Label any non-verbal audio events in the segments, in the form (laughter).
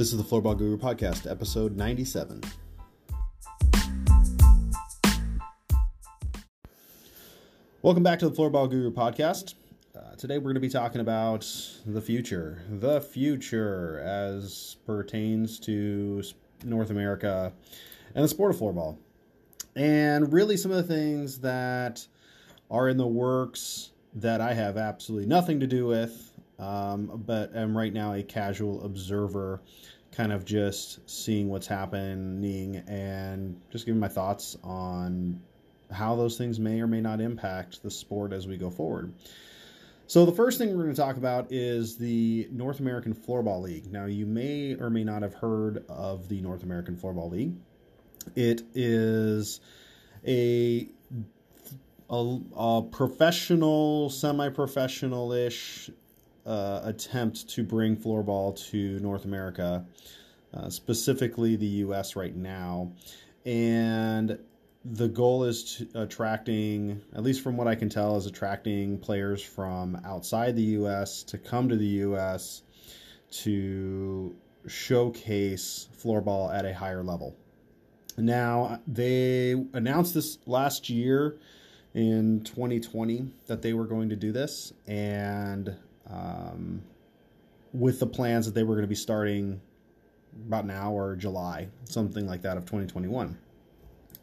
This is the Floorball Guru Podcast, episode 97. Welcome back to the Floorball Guru Podcast. Uh, today we're going to be talking about the future. The future as pertains to North America and the sport of floorball. And really some of the things that are in the works that I have absolutely nothing to do with, um, but am right now a casual observer, kind of just seeing what's happening and just giving my thoughts on how those things may or may not impact the sport as we go forward. So, the first thing we're going to talk about is the North American Floorball League. Now, you may or may not have heard of the North American Floorball League. It is a a, a professional, semi-professional ish uh, attempt to bring floorball to North America, uh, specifically the U.S. right now, and the goal is attracting, at least from what I can tell, is attracting players from outside the U.S. to come to the U.S. to showcase floorball at a higher level. Now, they announced this last year in 2020 that they were going to do this, and um, with the plans that they were going to be starting about now or July, something like that of 2021.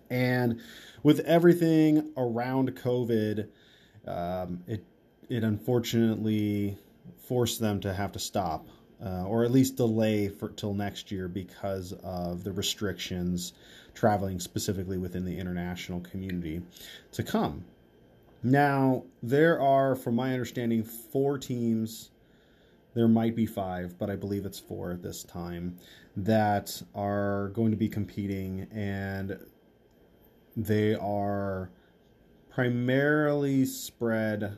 And with everything around COVID, um, it it unfortunately forced them to have to stop, uh, or at least delay for till next year because of the restrictions traveling specifically within the international community to come. Now, there are, from my understanding, four teams. There might be five, but I believe it's four at this time that are going to be competing, and they are primarily spread.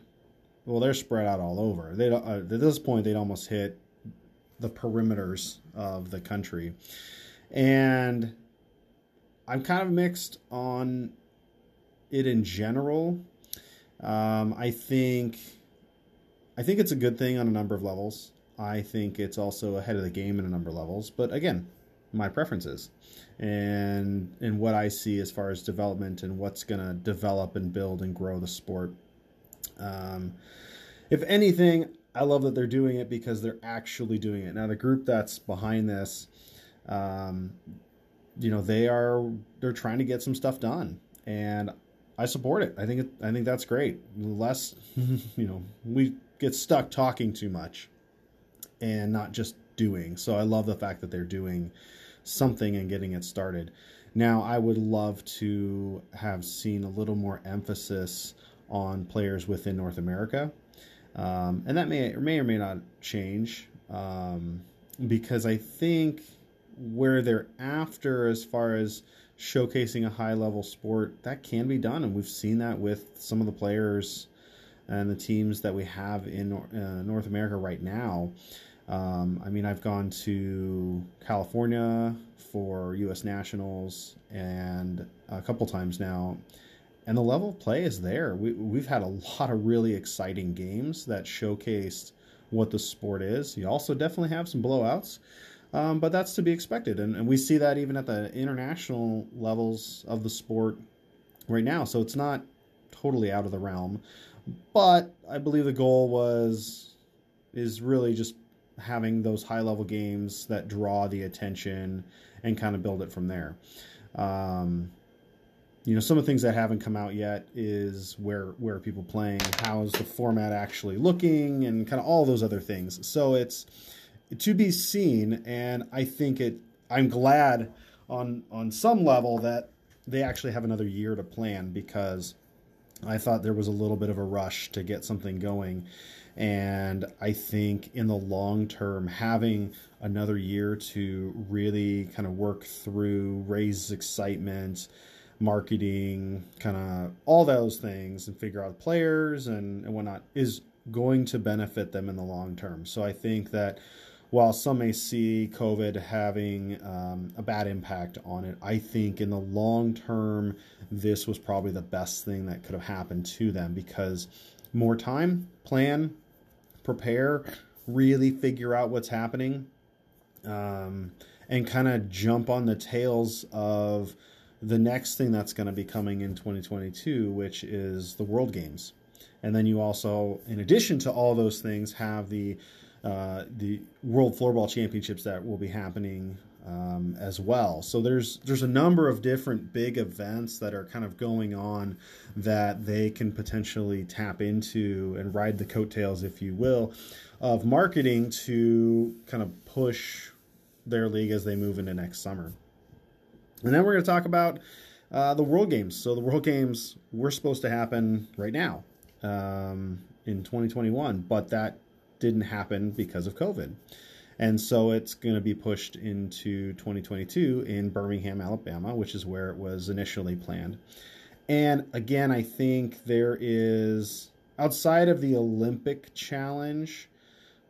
Well, they're spread out all over. They uh, at this point they'd almost hit the perimeters of the country, and I'm kind of mixed on it in general. Um, I think I think it's a good thing on a number of levels. I think it's also ahead of the game in a number of levels. But again, my preferences and and what I see as far as development and what's going to develop and build and grow the sport. Um, if anything, I love that they're doing it because they're actually doing it. Now, the group that's behind this, um, you know, they are they're trying to get some stuff done, and I support it. I think it, I think that's great. Less, (laughs) you know, we get stuck talking too much, and not just doing. So I love the fact that they're doing something and getting it started. Now, I would love to have seen a little more emphasis on players within North America, um, and that may or may or may not change um, because I think where they're after as far as showcasing a high level sport that can be done and we've seen that with some of the players and the teams that we have in uh, North America right now um, I mean, I've gone to California for U.S. Nationals and a couple times now, and the level of play is there. We, we've had a lot of really exciting games that showcased what the sport is. You also definitely have some blowouts, um, but that's to be expected. And, and we see that even at the international levels of the sport right now. So it's not totally out of the realm. But I believe the goal was is really just having those high level games that draw the attention and kind of build it from there. Um, you know, some of the things that haven't come out yet is where where are people playing, how is the format actually looking, and kind of all those other things. So it's to be seen, and I think it. I'm glad on on some level that they actually have another year to plan because I thought there was a little bit of a rush to get something going. And I think in the long term, having another year to really kind of work through, raise excitement, marketing, kind of all those things, and figure out players and, and whatnot is going to benefit them in the long term. So I think that while some may see COVID having um, a bad impact on it, I think in the long term, this was probably the best thing that could have happened to them because more time, plan, prepare, really figure out what's happening. um, and kind of jump on the tails of the next thing that's going to be coming in 2022, which is the World Games. And then you also, in addition to all those things, have the uh, the World Floorball Championships that will be happening um, as well. So there's there's a number of different big events that are kind of going on that they can potentially tap into and ride the coattails, if you will, of marketing to kind of push their league as they move into next summer. And then we're going to talk about uh, the World Games. So the World Games were supposed to happen right now um, in 2021, but that didn't happen because of COVID. And so it's going to be pushed into 2022 in Birmingham, Alabama, which is where it was initially planned. And again, I think there is, outside of the Olympic challenge,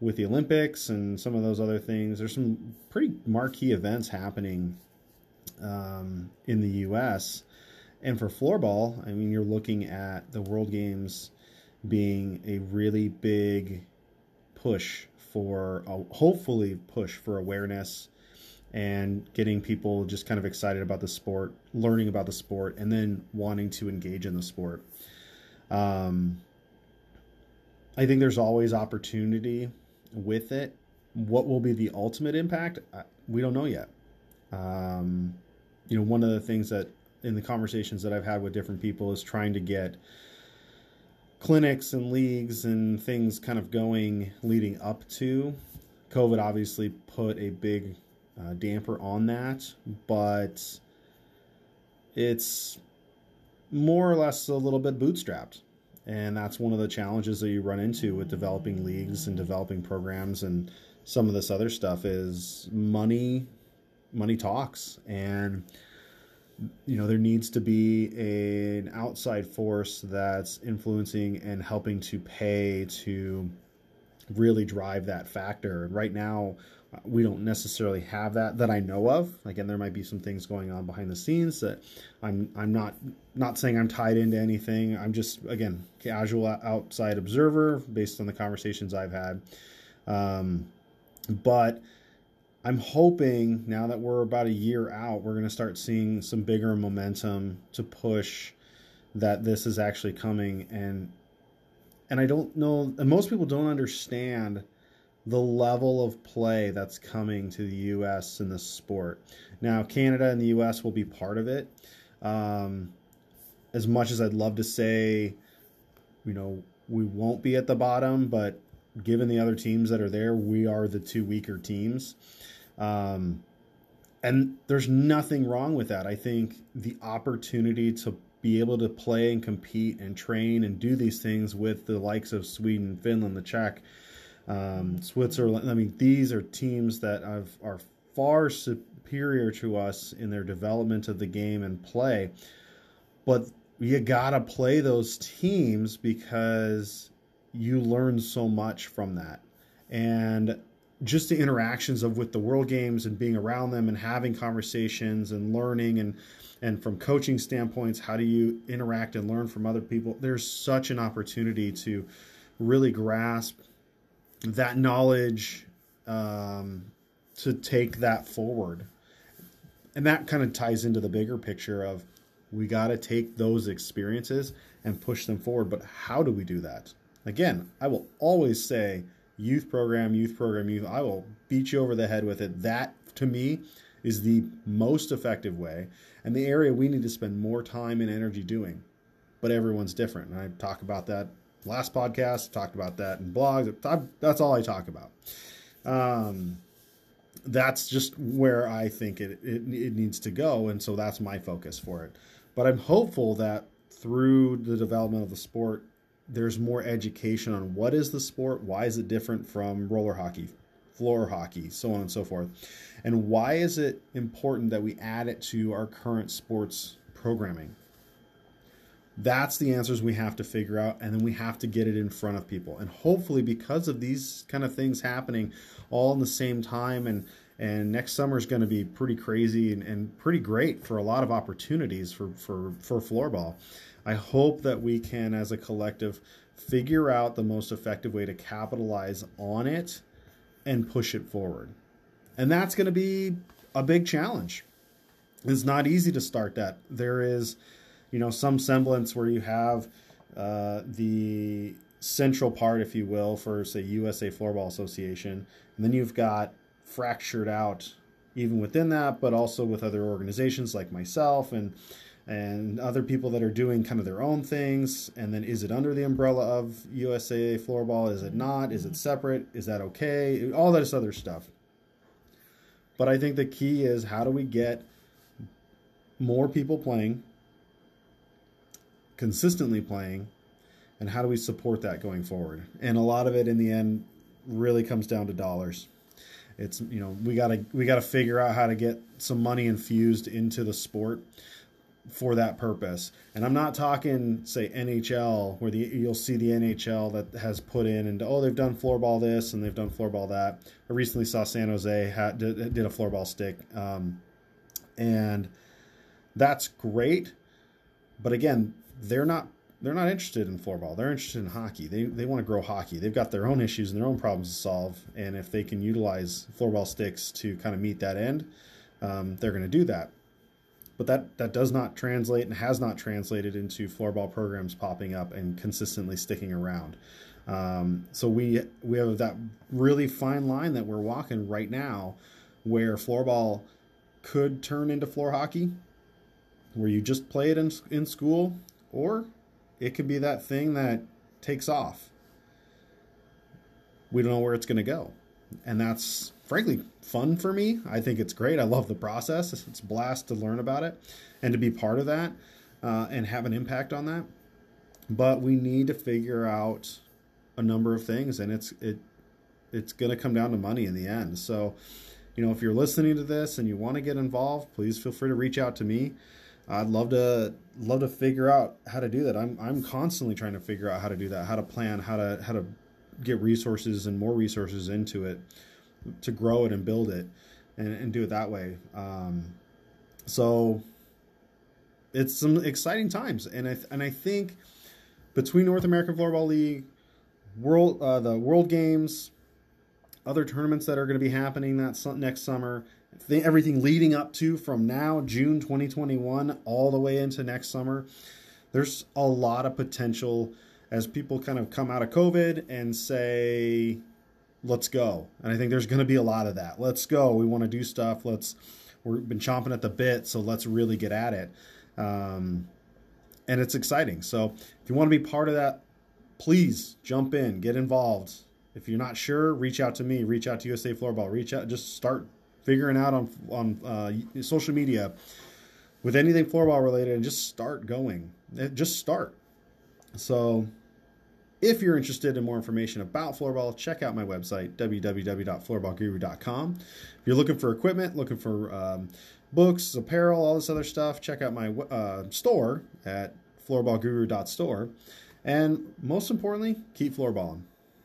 with the Olympics and some of those other things, there's some pretty marquee events happening um, in the U.S. And for floorball, I mean, you're looking at the World Games being a really big push for, hopefully, push for awareness and getting people just kind of excited about the sport, learning about the sport, and then wanting to engage in the sport. Um, I think there's always opportunity with it. What will be the ultimate impact? We don't know yet. Um, you know, one of the things that in the conversations that I've had with different people is trying to get clinics and leagues and things kind of going leading up to COVID. Obviously, put a big uh, damper on that, but it's more or less a little bit bootstrapped. And that's one of the challenges that you run into with developing leagues and developing programs and some of this other stuff is money money talks and you know there needs to be a, an outside force that's influencing and helping to pay to really drive that factor. Right now we don't necessarily have that that I know of. Again there might be some things going on behind the scenes that I'm I'm not not saying I'm tied into anything. I'm just again casual outside observer based on the conversations I've had. Um, but I'm hoping now that we're about a year out, we're going to start seeing some bigger momentum to push that this is actually coming and and I don't know and most people don't understand the level of play that's coming to the US in this sport. Now Canada and the US will be part of it. Um, as much as I'd love to say, you know, we won't be at the bottom, but given the other teams that are there, we are the two weaker teams. Um, and there's nothing wrong with that. I think the opportunity to be able to play and compete and train and do these things with the likes of Sweden, Finland, the Czech, um, Switzerland. I mean, these are teams that have, are far superior to us in their development of the game and play. But you got to play those teams because you learn so much from that. And just the interactions of with the world games and being around them and having conversations and learning and and from coaching standpoints how do you interact and learn from other people? There's such an opportunity to really grasp that knowledge um, to take that forward. And that kind of ties into the bigger picture of we got to take those experiences and push them forward. But how do we do that again i will always say youth program, youth program, youth. I will beat you over the head with it. That to me is the most effective way and the area we need to spend more time and energy doing. But everyone's different. And I talk about that last podcast, talked about that in blogs. That's all I talk about. Um, that's just where I think it, it, it needs to go. And so that's my focus for it. But I'm hopeful that through the development of the sport, there's more education on what is the sport, why is it different from roller hockey, floor hockey, so on and so forth. And why is it important that we add it to our current sports programming? That's the answers we have to figure out, and then we have to get it in front of people. And hopefully, because of these kind of things happening all in the same time, and and next summer is going to be pretty crazy and, and pretty great for a lot of opportunities for for for floorball. I hope that we can, as a collective, figure out the most effective way to capitalize on it and push it forward. And that's going to be a big challenge. It's not easy to start that. There is, you know, some semblance where you have uh, the central part, if you will, for say USA Floorball Association, and then you've got fractured out even within that, but also with other organizations like myself and and other people that are doing kind of their own things. And then is it under the umbrella of USA Floorball? Is it not? Is it mm-hmm. separate? Is that okay? All this other stuff. But I think the key is how do we get more people playing, consistently playing, and how do we support that going forward? And a lot of it in the end really comes down to dollars. It's you know we gotta we gotta figure out how to get some money infused into the sport for that purpose. And I'm not talking, say, NHL, where the, you'll see the NHL that has put in and oh, they've done floorball this and they've done floorball that. I recently saw San Jose had, did, did a floorball stick, um, and that's great. But again, they're not they're not interested in floorball. They're interested in hockey. They they want to grow hockey. They've got their own issues and their own problems to solve. And if they can utilize floorball sticks to kind of meet that end, um, they're going to do that but that that does not translate and has not translated into floorball programs popping up and consistently sticking around. Um, so we we have that really fine line that we're walking right now, where floorball could turn into floor hockey, where you just play it in in school, or it could be that thing that takes off. We don't know where it's going to go, and that's frankly fun for me. I think it's great. I love the process. It's a blast to learn about it and to be part of that uh, and have an impact on that. But we need to figure out a number of things, and it's it it's going to come down to money in the end. So, you know, if you're listening to this and you want to get involved, please feel free to reach out to me. I'd love to love to figure out how to do that. I'm I'm constantly trying to figure out how to do that, how to plan, how to how to get resources and more resources into it to grow it and build it and, and do it that way. Um, so it's some exciting times, and I and I think between North American Floorball League, world uh, the World Games, other tournaments that are going to be happening that next summer, everything leading up to from now June 2021 all the way into next summer, there's a lot of potential as people kind of come out of COVID and say let's go. And I think there's going to be a lot of that. Let's go. We want to do stuff. Let's. We've been chomping at the bit, so let's really get at it. Um, and it's exciting. So if you want to be part of that, please jump in, get involved. If you're not sure, reach out to me. Reach out to USA Floorball. Reach out. Just start figuring out on on uh, social media with anything floorball related, and just start going. Just start. So if you're interested in more information about floorball, check out my website, www.floorballguru.com. If you're looking for equipment, looking for um, books, apparel, all this other stuff, check out my uh, store at floorballguru.store. And most importantly, keep floorballing.